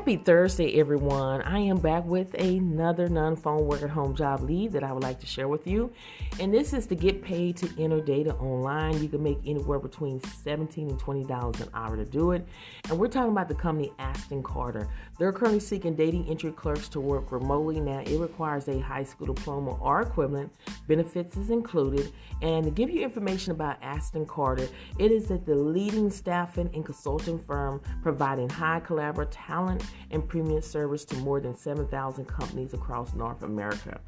Happy Thursday, everyone. I am back with another non phone work at home job lead that I would like to share with you. And this is to get paid to enter data online. You can make anywhere between 17 and $20 an hour to do it. And we're talking about the company Aston Carter. They're currently seeking data entry clerks to work remotely. Now, it requires a high school diploma or equivalent. Benefits is included. And to give you information about Aston Carter, it is at the leading staffing and consulting firm providing high collaborative talent and premium service to more than 7,000 companies across North America.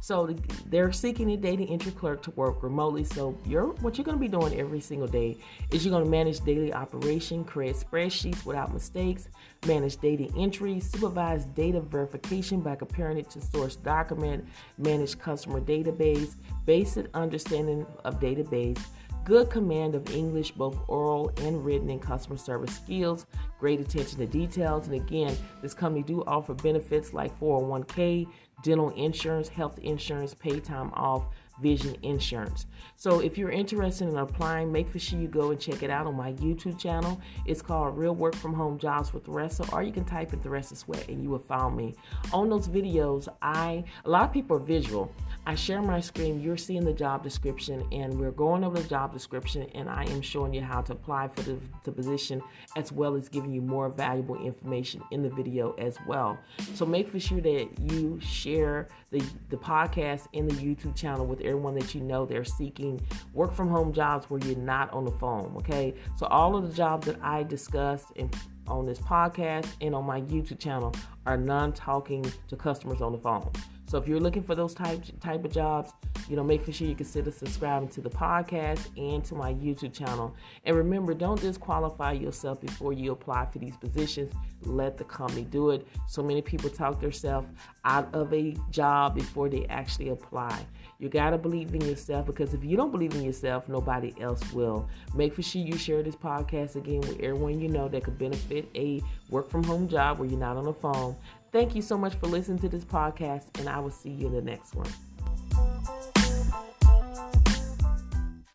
So they're seeking a data entry clerk to work remotely. So you're, what you're going to be doing every single day is you're going to manage daily operation, create spreadsheets without mistakes, manage data entry, supervise data verification by comparing it to source document, manage customer database, basic understanding of database, good command of English, both oral and written, and customer service skills, great attention to details. And again, this company do offer benefits like 401k, dental insurance, health insurance, pay time off, vision insurance. So if you're interested in applying, make for sure you go and check it out on my YouTube channel. It's called Real Work From Home Jobs with Theresa, or you can type in Theresa Sweat and you will find me. On those videos, I a lot of people are visual. I share my screen, you're seeing the job description, and we're going over the job description, and I am showing you how to apply for the, the position as well as giving you more valuable information in the video as well. So make for sure that you share the, the podcast and the YouTube channel with everyone that you know they're seeking work from home jobs where you're not on the phone. Okay, so all of the jobs that I discuss in, on this podcast and on my YouTube channel are non talking to customers on the phone. So if you're looking for those type type of jobs, you know, make sure you consider subscribing to the podcast and to my YouTube channel. And remember, don't disqualify yourself before you apply for these positions. Let the company do it. So many people talk themselves out of a job before they actually apply. You gotta believe in yourself because if you don't believe in yourself, nobody else will. Make sure you share this podcast again with everyone you know that could benefit a work from home job where you're not on the phone. Thank you so much for listening to this podcast, and I will see you in the next one.